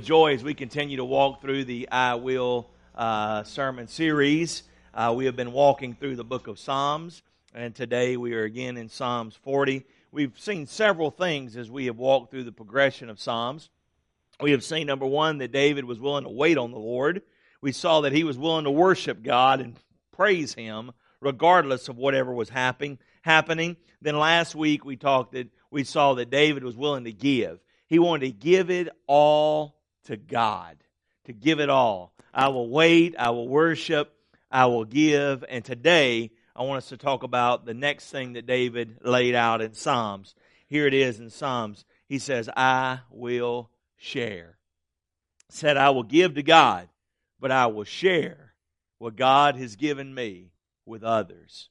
joy as we continue to walk through the I Will uh, sermon series. Uh, we have been walking through the book of Psalms, and today we are again in Psalms 40. We've seen several things as we have walked through the progression of Psalms. We have seen, number one, that David was willing to wait on the Lord. We saw that he was willing to worship God and praise Him regardless of whatever was happening. Happening. Then last week we talked that we saw that David was willing to give. He wanted to give it all to God, to give it all. I will wait, I will worship, I will give. And today, I want us to talk about the next thing that David laid out in Psalms. Here it is in Psalms. He says, I will share. Said, I will give to God, but I will share what God has given me with others.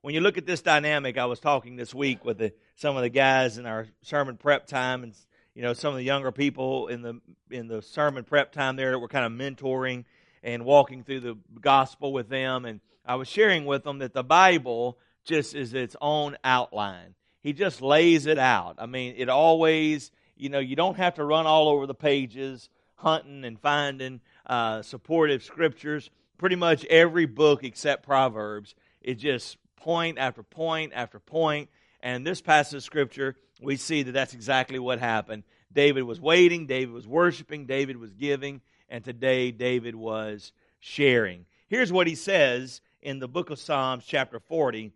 When you look at this dynamic, I was talking this week with the, some of the guys in our sermon prep time and you know some of the younger people in the in the sermon prep time there that were kind of mentoring and walking through the gospel with them and I was sharing with them that the Bible just is its own outline. He just lays it out. I mean, it always, you know, you don't have to run all over the pages hunting and finding uh, supportive scriptures. Pretty much every book except Proverbs, it just point after point after point. And this passage of scripture we see that that's exactly what happened. David was waiting, David was worshiping, David was giving, and today David was sharing. Here's what he says in the book of Psalms, chapter 40,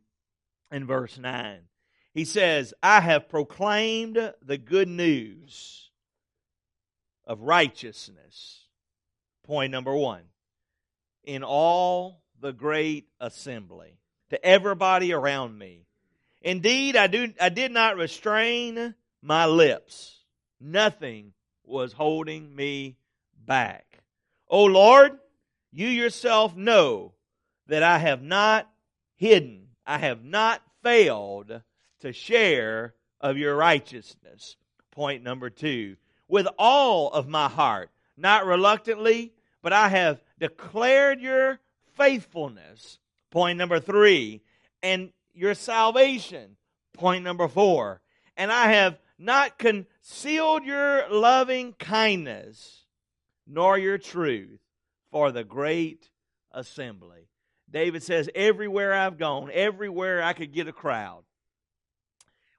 and verse 9. He says, I have proclaimed the good news of righteousness. Point number one. In all the great assembly, to everybody around me, Indeed, I, do, I did not restrain my lips. Nothing was holding me back. O Lord, you yourself know that I have not hidden, I have not failed to share of your righteousness. Point number two. With all of my heart, not reluctantly, but I have declared your faithfulness. Point number three. And your salvation. Point number four. And I have not concealed your loving kindness, nor your truth for the great assembly. David says, Everywhere I've gone, everywhere I could get a crowd,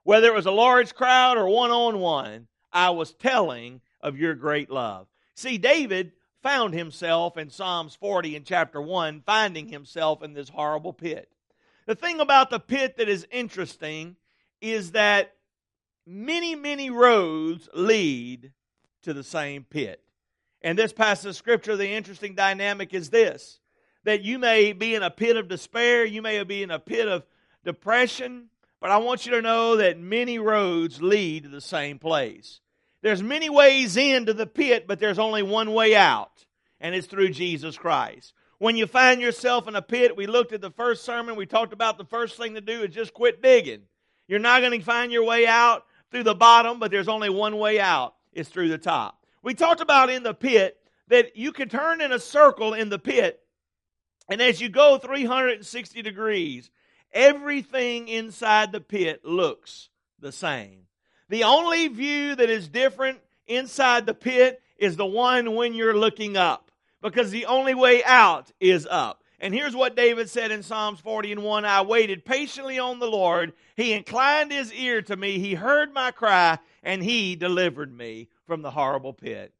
whether it was a large crowd or one on one, I was telling of your great love. See, David found himself in Psalms 40 in chapter 1, finding himself in this horrible pit. The thing about the pit that is interesting is that many, many roads lead to the same pit. And this passage of scripture, the interesting dynamic is this that you may be in a pit of despair, you may be in a pit of depression, but I want you to know that many roads lead to the same place. There's many ways into the pit, but there's only one way out, and it's through Jesus Christ. When you find yourself in a pit, we looked at the first sermon, we talked about the first thing to do is just quit digging. You're not going to find your way out through the bottom, but there's only one way out. It's through the top. We talked about in the pit that you can turn in a circle in the pit, and as you go 360 degrees, everything inside the pit looks the same. The only view that is different inside the pit is the one when you're looking up because the only way out is up. And here's what David said in Psalms 40 and 1 I waited patiently on the Lord. He inclined his ear to me. He heard my cry, and he delivered me from the horrible pit.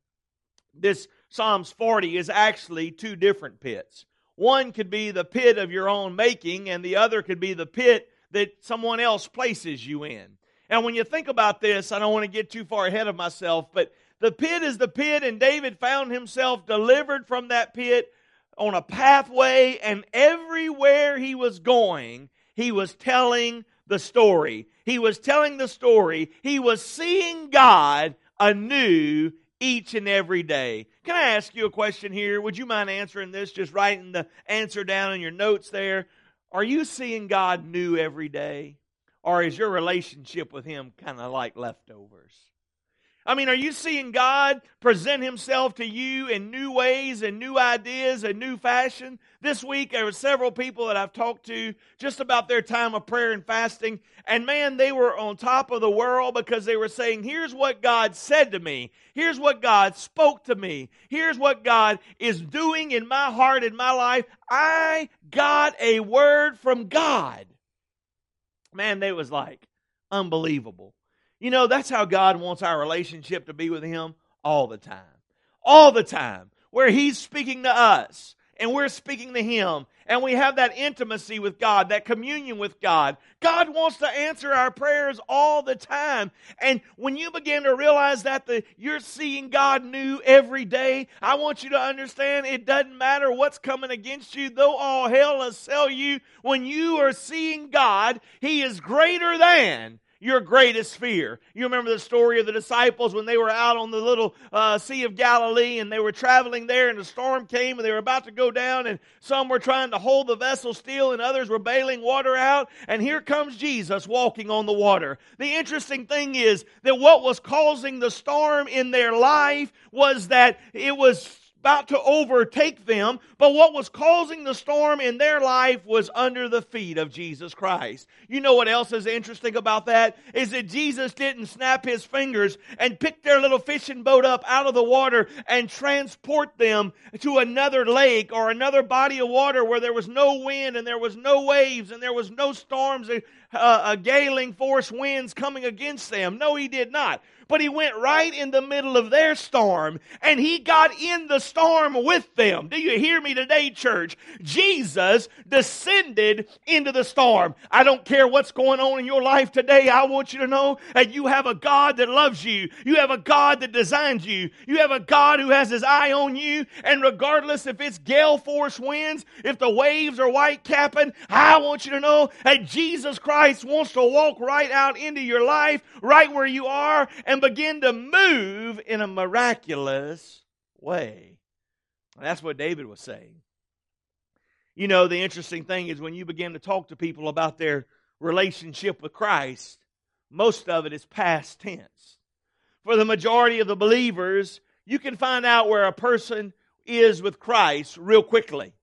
This Psalms 40 is actually two different pits. One could be the pit of your own making, and the other could be the pit that someone else places you in. And when you think about this, I don't want to get too far ahead of myself, but the pit is the pit, and David found himself delivered from that pit on a pathway, and everywhere he was going, he was telling the story. He was telling the story. He was seeing God anew each and every day. Can I ask you a question here? Would you mind answering this? Just writing the answer down in your notes there. Are you seeing God new every day? Or is your relationship with Him kind of like leftovers? I mean, are you seeing God present Himself to you in new ways and new ideas and new fashion? This week, there were several people that I've talked to just about their time of prayer and fasting. And man, they were on top of the world because they were saying, here's what God said to me. Here's what God spoke to me. Here's what God is doing in my heart, in my life. I got a word from God. Man, they was like unbelievable. You know, that's how God wants our relationship to be with Him all the time. All the time. Where He's speaking to us and we're speaking to Him and we have that intimacy with God, that communion with God. God wants to answer our prayers all the time. And when you begin to realize that the, you're seeing God new every day, I want you to understand it doesn't matter what's coming against you, though all hell assail you. When you are seeing God, He is greater than your greatest fear. You remember the story of the disciples when they were out on the little uh, Sea of Galilee and they were traveling there and a storm came and they were about to go down and some were trying to hold the vessel still and others were bailing water out and here comes Jesus walking on the water. The interesting thing is that what was causing the storm in their life was that it was about to overtake them, but what was causing the storm in their life was under the feet of Jesus Christ. You know what else is interesting about that? Is that Jesus didn't snap his fingers and pick their little fishing boat up out of the water and transport them to another lake or another body of water where there was no wind and there was no waves and there was no storms, uh, uh, galing force winds coming against them. No, he did not but he went right in the middle of their storm and he got in the storm with them. Do you hear me today, church? Jesus descended into the storm. I don't care what's going on in your life today. I want you to know that you have a God that loves you. You have a God that designs you. You have a God who has his eye on you. And regardless if it's gale force winds, if the waves are white capping, I want you to know that Jesus Christ wants to walk right out into your life, right where you are, and and begin to move in a miraculous way. that's what David was saying. You know, the interesting thing is when you begin to talk to people about their relationship with Christ, most of it is past tense. For the majority of the believers, you can find out where a person is with Christ real quickly.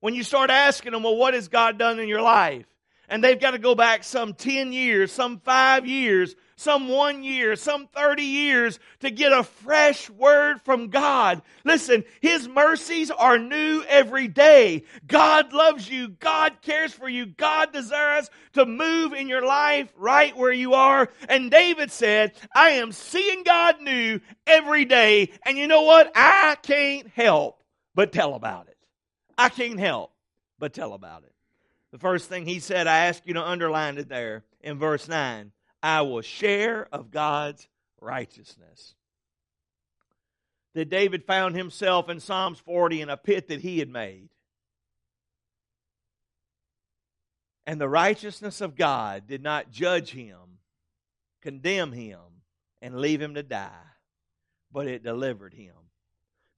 When you start asking them, well, what has God done in your life? And they've got to go back some 10 years, some five years some one year, some 30 years to get a fresh word from God. Listen, His mercies are new every day. God loves you. God cares for you. God desires to move in your life right where you are. And David said, I am seeing God new every day. And you know what? I can't help but tell about it. I can't help but tell about it. The first thing he said, I ask you to underline it there in verse 9. I will share of God's righteousness. That David found himself in Psalms 40 in a pit that he had made. And the righteousness of God did not judge him, condemn him, and leave him to die, but it delivered him.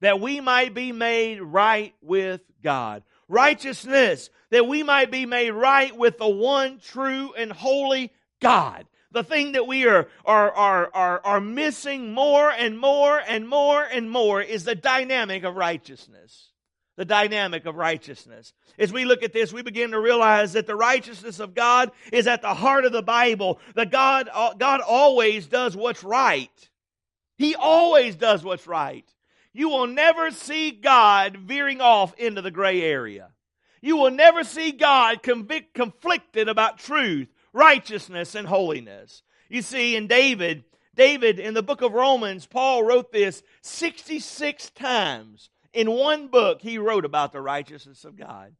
That we might be made right with God. Righteousness, that we might be made right with the one true and holy God the thing that we are, are, are, are, are missing more and more and more and more is the dynamic of righteousness. The dynamic of righteousness. As we look at this, we begin to realize that the righteousness of God is at the heart of the Bible. That God, uh, God always does what's right. He always does what's right. You will never see God veering off into the gray area. You will never see God convict, conflicted about truth righteousness and holiness. You see, in David, David, in the book of Romans, Paul wrote this 66 times. In one book, he wrote about the righteousness of God.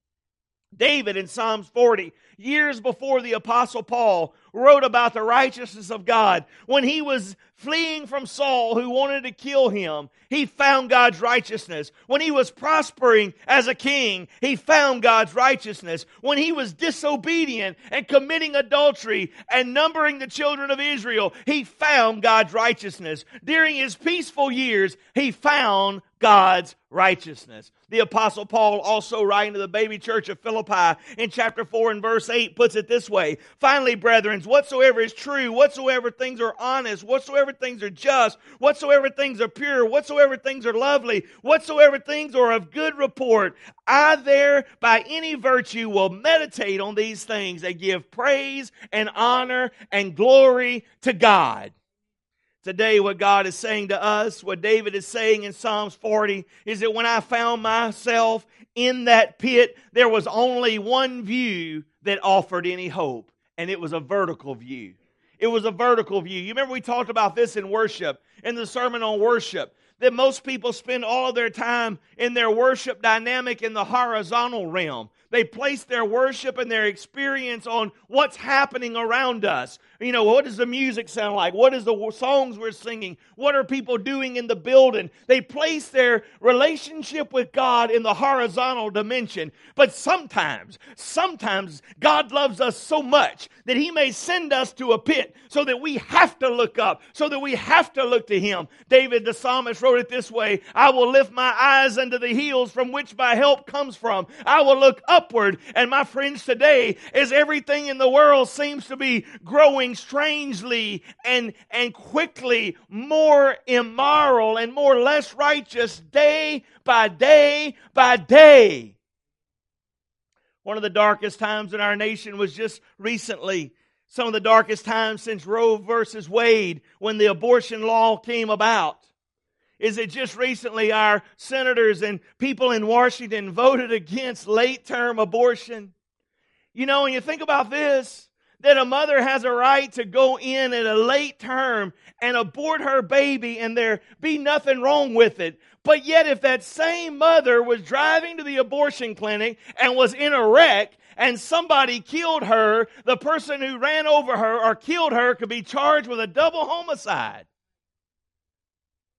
David in Psalms 40, years before the Apostle Paul, wrote about the righteousness of God. When he was fleeing from Saul, who wanted to kill him, he found God's righteousness. When he was prospering as a king, he found God's righteousness. When he was disobedient and committing adultery and numbering the children of Israel, he found God's righteousness. During his peaceful years, he found God's righteousness. The apostle Paul also writing to the baby church of Philippi in chapter 4 and verse 8 puts it this way. Finally, brethren, whatsoever is true, whatsoever things are honest, whatsoever things are just, whatsoever things are pure, whatsoever things are lovely, whatsoever things are of good report, I there by any virtue will meditate on these things that give praise and honor and glory to God. Today, what God is saying to us, what David is saying in Psalms 40, is that when I found myself in that pit, there was only one view that offered any hope, and it was a vertical view. It was a vertical view. You remember we talked about this in worship, in the sermon on worship, that most people spend all of their time in their worship dynamic in the horizontal realm. They place their worship and their experience on what's happening around us. You know, what does the music sound like? What is the songs we're singing? What are people doing in the building? They place their relationship with God in the horizontal dimension. But sometimes, sometimes God loves us so much that He may send us to a pit so that we have to look up, so that we have to look to Him. David the psalmist wrote it this way I will lift my eyes unto the hills from which my help comes from. I will look upward. And my friends, today, as everything in the world seems to be growing strangely and, and quickly more immoral and more less righteous day by day by day. One of the darkest times in our nation was just recently some of the darkest times since Roe versus Wade when the abortion law came about is it just recently our senators and people in Washington voted against late term abortion. You know, when you think about this, that a mother has a right to go in at a late term and abort her baby and there be nothing wrong with it. But yet, if that same mother was driving to the abortion clinic and was in a wreck and somebody killed her, the person who ran over her or killed her could be charged with a double homicide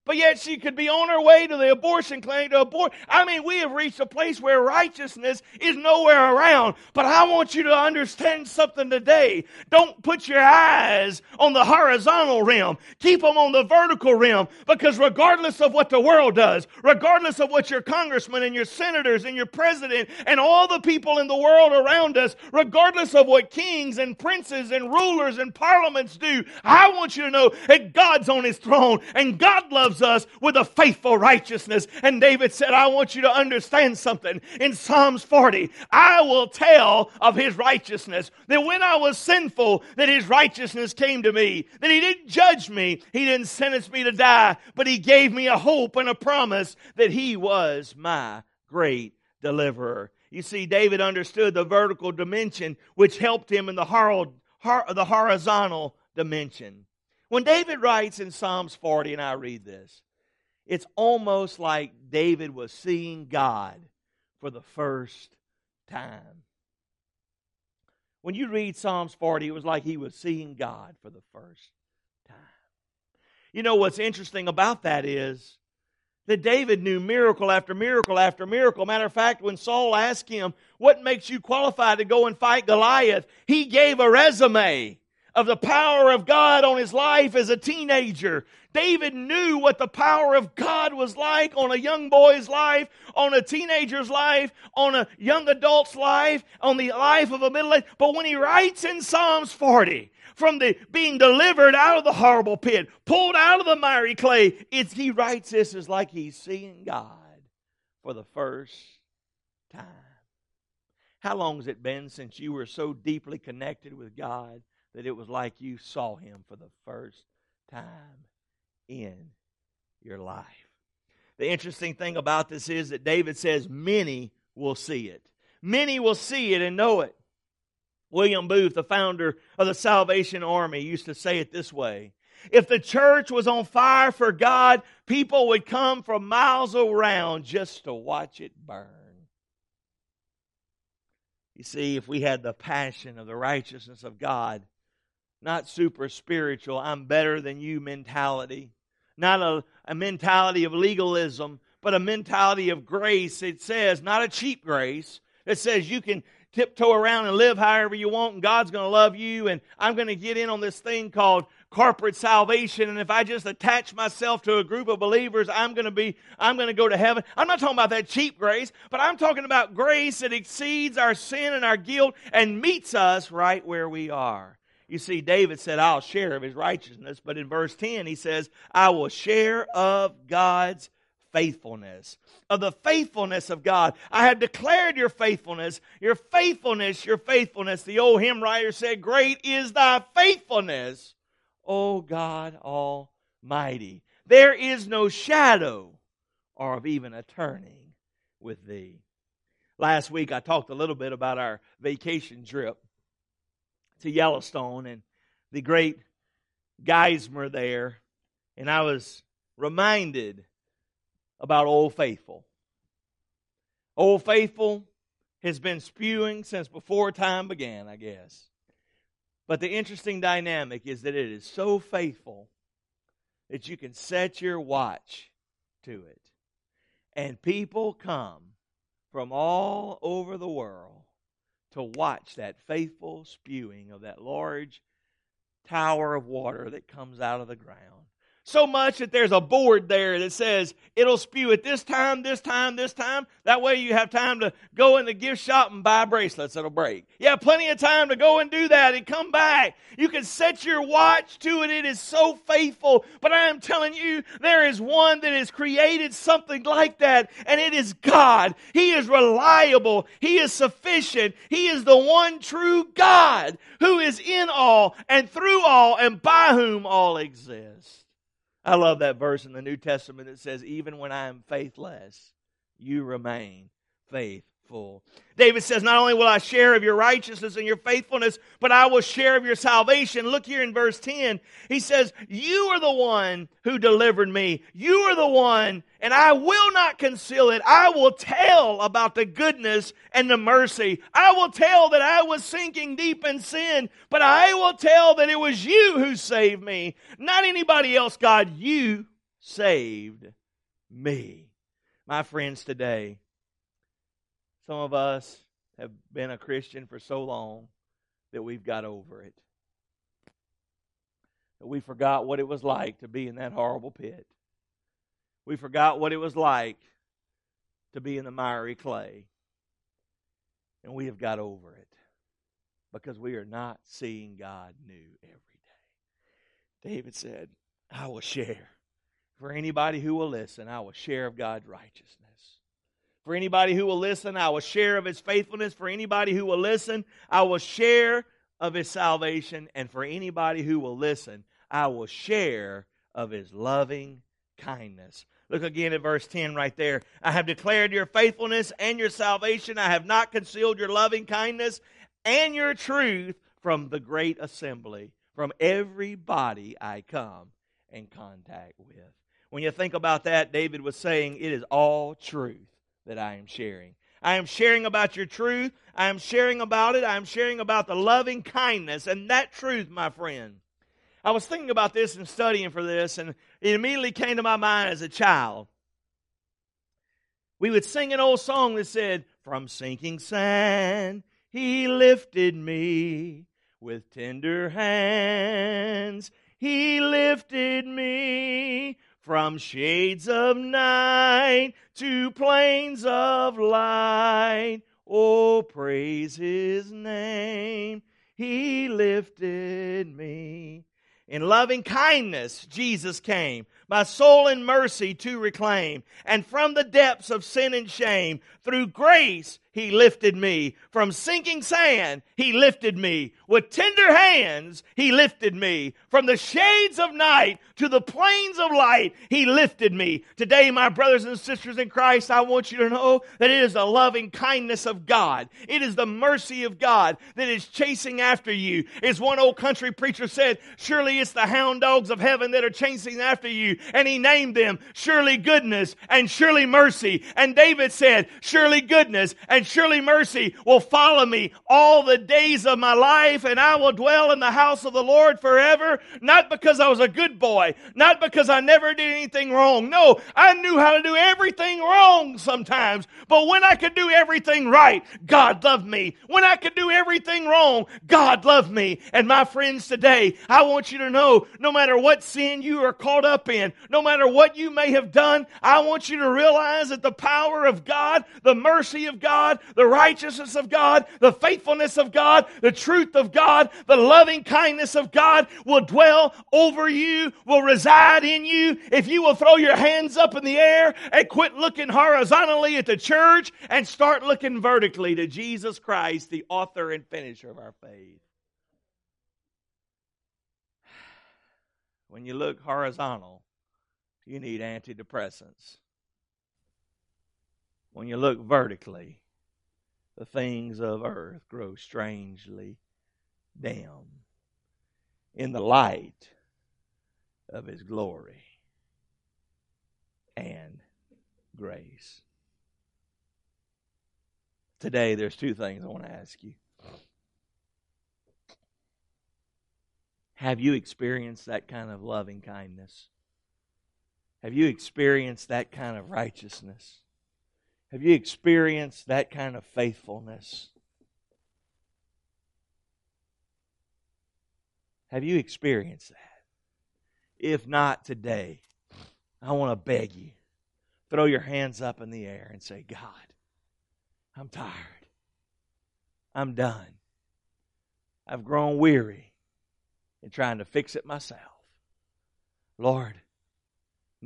but yet she could be on her way to the abortion clinic to abort. I mean, we have reached a place where righteousness is nowhere around. But I want you to understand something today. Don't put your eyes on the horizontal realm. Keep them on the vertical realm because regardless of what the world does, regardless of what your congressman and your senators and your president and all the people in the world around us, regardless of what kings and princes and rulers and parliaments do, I want you to know that God's on his throne and God loves us with a faithful righteousness. And David said, I want you to understand something. In Psalms 40, I will tell of his righteousness. That when I was sinful, that his righteousness came to me. That he didn't judge me. He didn't sentence me to die. But he gave me a hope and a promise that he was my great deliverer. You see, David understood the vertical dimension, which helped him in the, horizontal dimension. When David writes in Psalms 40, and I read this, it's almost like David was seeing God for the first time. When you read Psalms 40, it was like he was seeing God for the first time. You know what's interesting about that is that David knew miracle after miracle after miracle. Matter of fact, when Saul asked him, What makes you qualified to go and fight Goliath? he gave a resume of the power of God on his life as a teenager. David knew what the power of God was like on a young boy's life, on a teenager's life, on a young adult's life, on the life of a middle age. But when he writes in Psalms 40, from the being delivered out of the horrible pit, pulled out of the miry clay, it's, he writes this as like he's seeing God for the first time. How long has it been since you were so deeply connected with God that it was like you saw him for the first time in your life. The interesting thing about this is that David says many will see it. Many will see it and know it. William Booth, the founder of the Salvation Army, used to say it this way If the church was on fire for God, people would come from miles around just to watch it burn. You see, if we had the passion of the righteousness of God, not super spiritual, I'm better than you mentality, not a, a mentality of legalism, but a mentality of grace. It says, not a cheap grace. It says you can tiptoe around and live however you want, and God's going to love you, and I'm going to get in on this thing called corporate salvation, and if I just attach myself to a group of believers, I'm going to be, I'm going to go to heaven. I'm not talking about that cheap grace, but I'm talking about grace that exceeds our sin and our guilt and meets us right where we are. You see, David said, I'll share of his righteousness, but in verse 10, he says, I will share of God's faithfulness. Of the faithfulness of God. I have declared your faithfulness, your faithfulness, your faithfulness. The old hymn writer said, Great is thy faithfulness, O God Almighty. There is no shadow or of even a turning with thee. Last week I talked a little bit about our vacation trip to Yellowstone and the great Geysers there, and I was reminded about Old Faithful. Old Faithful has been spewing since before time began, I guess. But the interesting dynamic is that it is so faithful that you can set your watch to it. And people come from all over the world to watch that faithful spewing of that large tower of water that comes out of the ground so much that there's a board there that says it'll spew at this time, this time, this time. That way you have time to go in the gift shop and buy bracelets that'll break. You have plenty of time to go and do that and come back. You can set your watch to it. It is so faithful. But I am telling you, there is one that has created something like that, and it is God. He is reliable. He is sufficient. He is the one true God who is in all and through all and by whom all exists. I love that verse in the New Testament that says, Even when I am faithless, you remain faithful. David says, Not only will I share of your righteousness and your faithfulness, but I will share of your salvation. Look here in verse 10. He says, You are the one who delivered me. You are the one, and I will not conceal it. I will tell about the goodness and the mercy. I will tell that I was sinking deep in sin, but I will tell that it was you who saved me, not anybody else, God. You saved me. My friends, today, some of us have been a Christian for so long that we've got over it. That we forgot what it was like to be in that horrible pit. We forgot what it was like to be in the miry clay. And we have got over it because we are not seeing God new every day. David said, I will share. For anybody who will listen, I will share of God's righteousness. For anybody who will listen, I will share of his faithfulness. For anybody who will listen, I will share of his salvation. And for anybody who will listen, I will share of his loving kindness. Look again at verse 10 right there. I have declared your faithfulness and your salvation. I have not concealed your loving kindness and your truth from the great assembly, from everybody I come in contact with. When you think about that, David was saying it is all truth that I am sharing. I am sharing about your truth. I am sharing about it. I am sharing about the loving kindness. And that truth, my friend, I was thinking about this and studying for this, and it immediately came to my mind as a child. We would sing an old song that said, From sinking sand, he lifted me with tender hands. He lifted me from shades of night to plains of light. Oh, praise his name. He lifted me. In loving kindness, Jesus came my soul in mercy to reclaim. And from the depths of sin and shame, through grace, he lifted me. From sinking sand, he lifted me. With tender hands, he lifted me. From the shades of night to the plains of light, he lifted me. Today, my brothers and sisters in Christ, I want you to know that it is the loving kindness of God. It is the mercy of God that is chasing after you. As one old country preacher said, surely it's the hound dogs of heaven that are chasing after you And he named them surely goodness and surely mercy. And David said, surely goodness and surely mercy will follow me all the days of my life and I will dwell in the house of the Lord forever. Not because I was a good boy, not because I never did anything wrong. No, I knew how to do everything wrong sometimes. But when I could do everything right, God loved me. When I could do everything wrong, God loved me. And my friends today, I want you to know, no matter what sin you are caught up in, no matter what you may have done, I want you to realize that the power of God, the mercy of God, the righteousness of God, the faithfulness of God, the truth of God, the loving kindness of God will dwell over you, will reside in you. If you will throw your hands up in the air and quit looking horizontally at the church and start looking vertically to Jesus Christ, the author and finisher of our faith. When you look horizontal, you need antidepressants. When you look vertically, the things of earth grow strangely dim in the light of His glory and grace. Today, there's two things I want to ask you. Have you experienced that kind of loving kindness? Have you experienced that kind of righteousness? Have you experienced that kind of faithfulness? Have you experienced that? If not today, I want to beg you throw your hands up in the air and say, God, I'm tired. I'm done. I've grown weary in trying to fix it myself. Lord,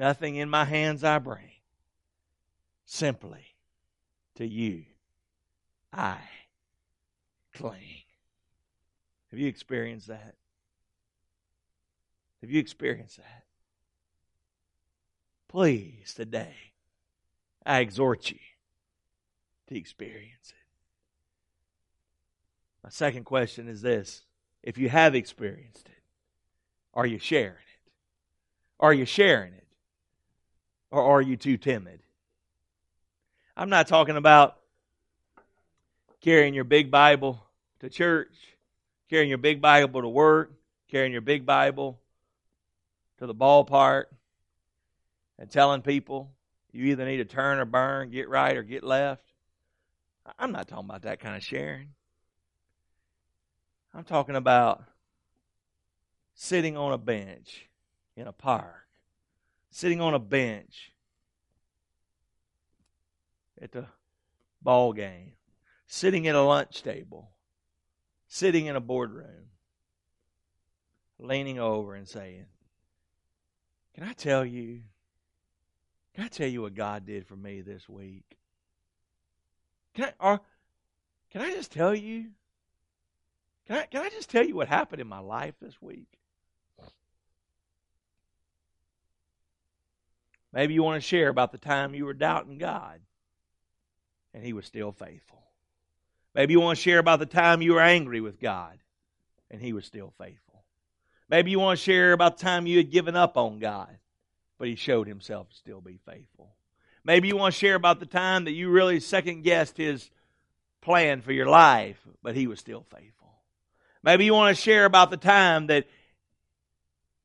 nothing in my hands I bring. Simply to you I cling. Have you experienced that? Have you experienced that? Please, today, I exhort you to experience it. My second question is this if you have experienced it, are you sharing it? Are you sharing it? Or are you too timid? I'm not talking about carrying your big Bible to church, carrying your big Bible to work, carrying your big Bible to the ballpark, and telling people you either need to turn or burn, get right or get left. I'm not talking about that kind of sharing. I'm talking about sitting on a bench in a park, sitting on a bench at the ball game, sitting at a lunch table, sitting in a boardroom, leaning over and saying, Can I tell you? Can I tell you what God did for me this week? Can I, or can I just tell you can I, can I just tell you what happened in my life this week? Maybe you want to share about the time you were doubting God and He was still faithful. Maybe you want to share about the time you were angry with God and He was still faithful. Maybe you want to share about the time you had given up on God, but He showed Himself to still be faithful. Maybe you want to share about the time that you really second guessed His plan for your life, but He was still faithful. Maybe you want to share about the time that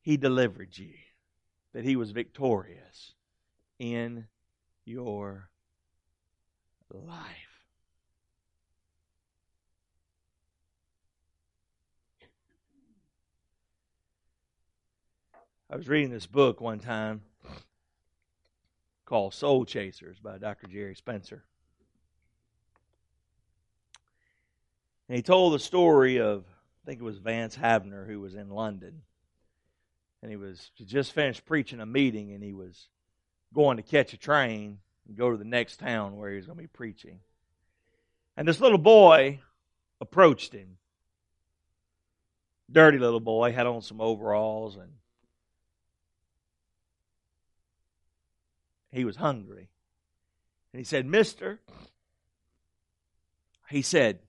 He delivered you, that He was victorious in your life. I was reading this book one time called Soul Chasers by Dr. Jerry Spencer. And he told the story of I think it was Vance Havner who was in London. And he was just finished preaching a meeting and he was going to catch a train and go to the next town where he was going to be preaching. And this little boy approached him. Dirty little boy, had on some overalls and he was hungry. And he said, Mister, he said,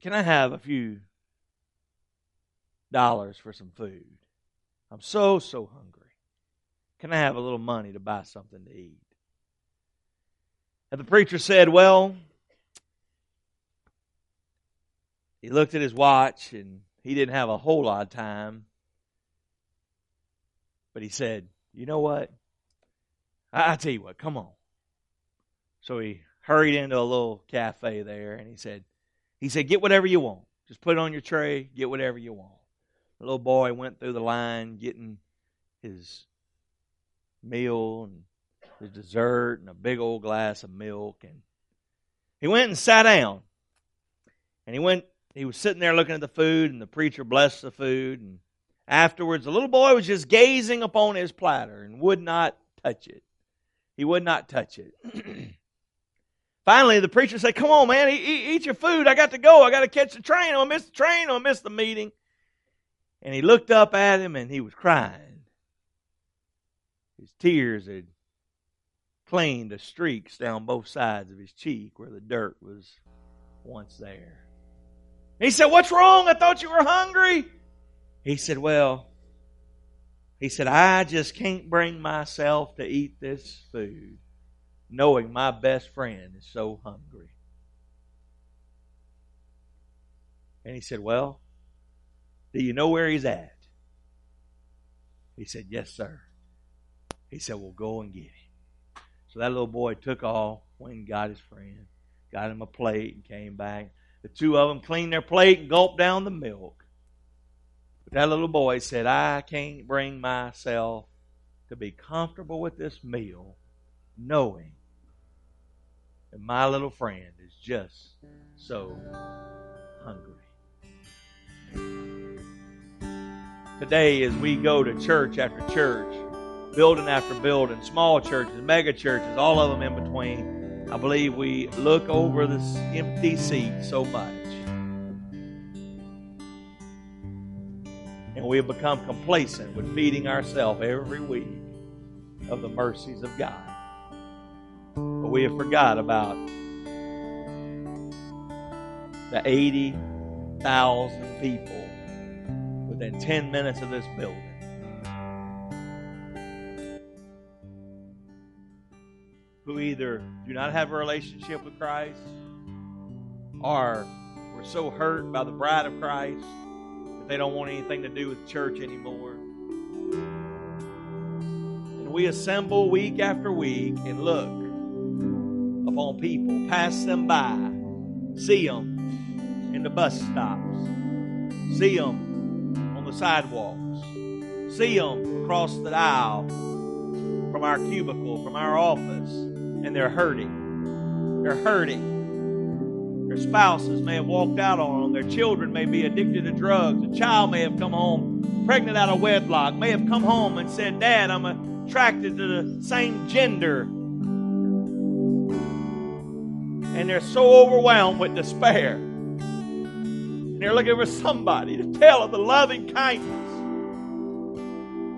can I have a few dollars for some food? I'm so, so hungry. Can I have a little money to buy something to eat? And the preacher said, Well, he looked at his watch and he didn't have a whole lot of time. But he said, You know what? I, I tell you what, come on. So he hurried into a little cafe there and he said, he said, get whatever you want. Just put it on your tray, get whatever you want. The little boy went through the line getting his meal and his dessert and a big old glass of milk and he went and sat down. And he went he was sitting there looking at the food and the preacher blessed the food and afterwards the little boy was just gazing upon his platter and would not touch it. He would not touch it. Finally, the preacher said, Come on, man, eat, eat your food. I got to go. I got to catch the train. I'm going to miss the train. I'm going to miss the meeting. And he looked up at him and he was crying. His tears had cleaned the streaks down both sides of his cheek where the dirt was once there. He said, What's wrong? I thought you were hungry. He said, Well, he said, I just can't bring myself to eat this food knowing my best friend is so hungry. And he said, Well, do you know where he's at? He said, Yes, sir. He said, Well, go and get him. So that little boy took off, went and got his friend, got him a plate, and came back. The two of them cleaned their plate and gulped down the milk. But that little boy said, I can't bring myself to be comfortable with this meal knowing that my little friend is just so hungry. Today, as we go to church after church, building after building, small churches, mega churches, all of them in between, I believe we look over this empty seat so much. And we have become complacent with feeding ourselves every week of the mercies of God. But we have forgot about the 80,000 people within 10 minutes of this building. Who either do not have a relationship with Christ or were so hurt by the bride of Christ that they don't want anything to do with church anymore. And we assemble week after week and look upon people, pass them by, see them in the bus stops, see them on the sidewalks, see them across the aisle from our cubicle, from our office, and they're hurting. They're hurting. Their spouses may have walked out on them. Their children may be addicted to drugs. A child may have come home pregnant out of wedlock, may have come home and said, Dad, I'm attracted to the same gender and they're so overwhelmed with despair. And they're looking for somebody to tell of the loving kindness,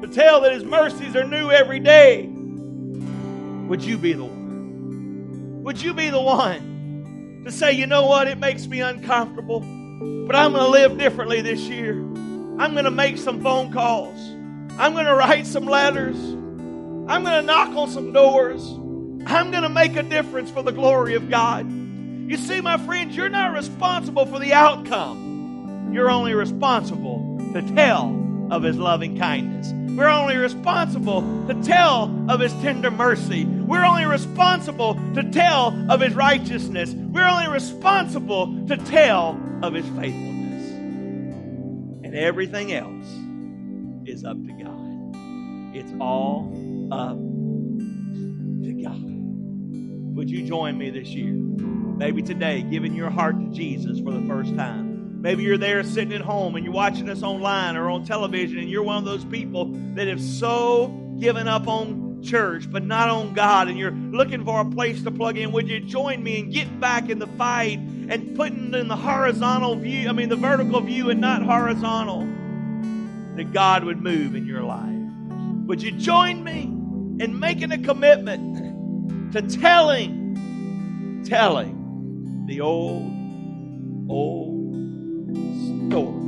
to tell that His mercies are new every day. Would you be the? Would you be the one to say, you know what, it makes me uncomfortable, but I'm going to live differently this year? I'm going to make some phone calls. I'm going to write some letters. I'm going to knock on some doors. I'm going to make a difference for the glory of God. You see, my friends, you're not responsible for the outcome. You're only responsible to tell of His loving kindness. We're only responsible to tell of His tender mercy. We're only responsible to tell of His righteousness. We're only responsible to tell of His faithfulness. And everything else is up to God. It's all up to God. would you join me this year? Maybe today, giving your heart to Jesus for the first time. Maybe you're there sitting at home and you're watching us online or on television and you're one of those people that have so given up on church but not on God and you're looking for a place to plug in. Would you join me and get back in the fight and putting in the horizontal view, I mean the vertical view and not horizontal, that God would move in your life? Would you join me in making a commitment? to telling, telling the old, old story.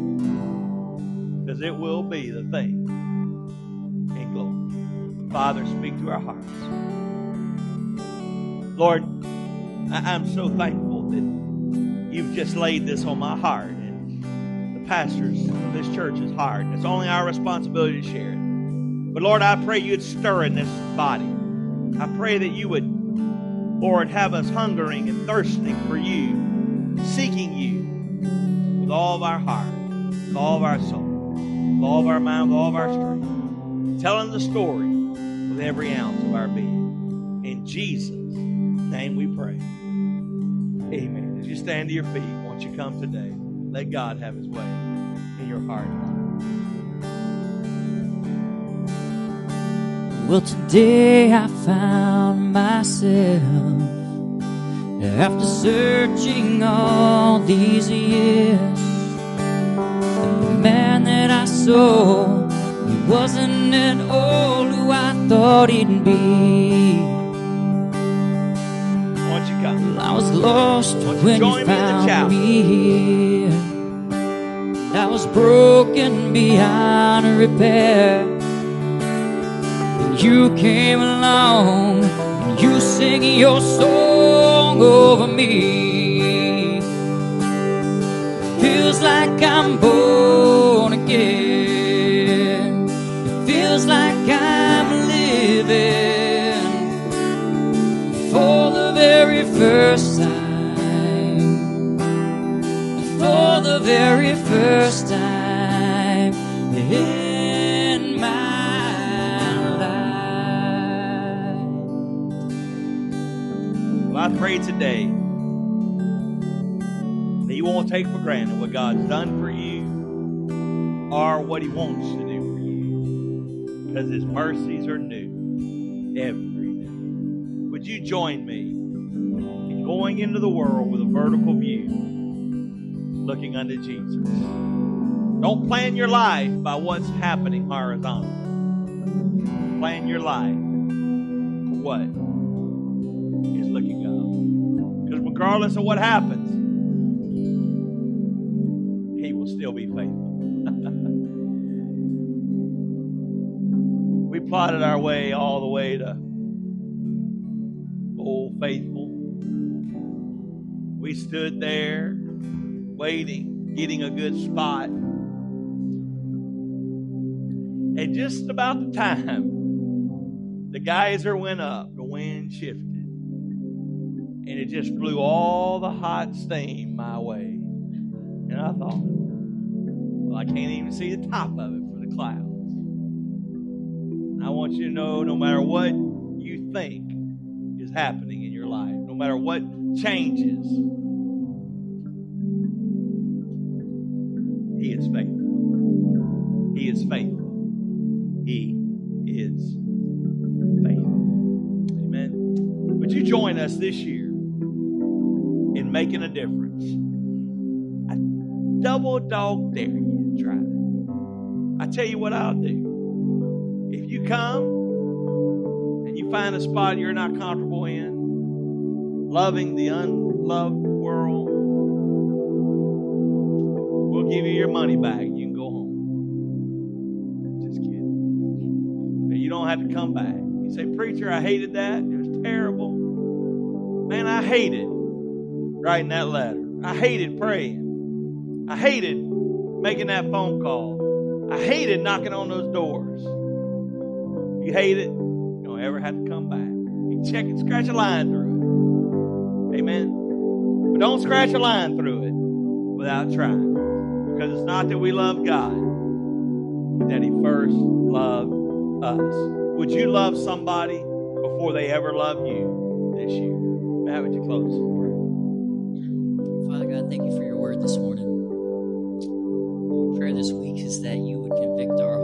Because it will be the thing in glory. Father, speak to our hearts. Lord, I- am so thankful that you've just laid this on my heart and the pastors of this church's heart. It's only our responsibility to share it. But Lord, I pray you'd stir in this body. I pray that you would, Lord, have us hungering and thirsting for you, seeking you all of our heart, with all of our soul, with all of our mind, with all of our strength, telling the story with every ounce of our being. In Jesus' name we pray. Amen. As you stand to your feet, won't you come today? Let God have his way in your heart Well, today I found myself after searching all these years. And the man that I saw, he wasn't at all who I thought he'd be. Won't you come? I was lost when you found me here. I was broken beyond repair And you came along and you sing your song over me. Feels like I'm born first time. Yeah. I pray today that you won't take for granted what God's done for you or what He wants to do for you because His mercies are new every day. Would you join me in going into the world with a vertical view, looking unto Jesus? Don't plan your life by what's happening horizontal. Plan your life for what he's looking up. Because regardless of what happens, He will still be faithful. we plotted our way all the way to Old Faithful. We stood there waiting, getting a good spot. And just about the time the geyser went up, the wind shifted and it just blew all the hot steam my way. And I thought, well, I can't even see the top of it for the clouds. And I want you to know no matter what you think is happening in your life, no matter what changes, He is faithful. He is faithful. Amen. Would you join us this year? In making a difference. I double dog dare you try. I tell you what I'll do. If you come and you find a spot you're not comfortable in, loving the unloved world, we'll give you your money back. Have to come back. You say, Preacher, I hated that. It was terrible. Man, I hated writing that letter. I hated praying. I hated making that phone call. I hated knocking on those doors. You hate it, you don't ever have to come back. You check it, scratch a line through it. Amen. But don't scratch a line through it without trying. Because it's not that we love God, but that He first loved us. Would you love somebody before they ever love you this year? Matt, would you close? Father God, thank you for your word this morning. Our prayer this week is that you would convict our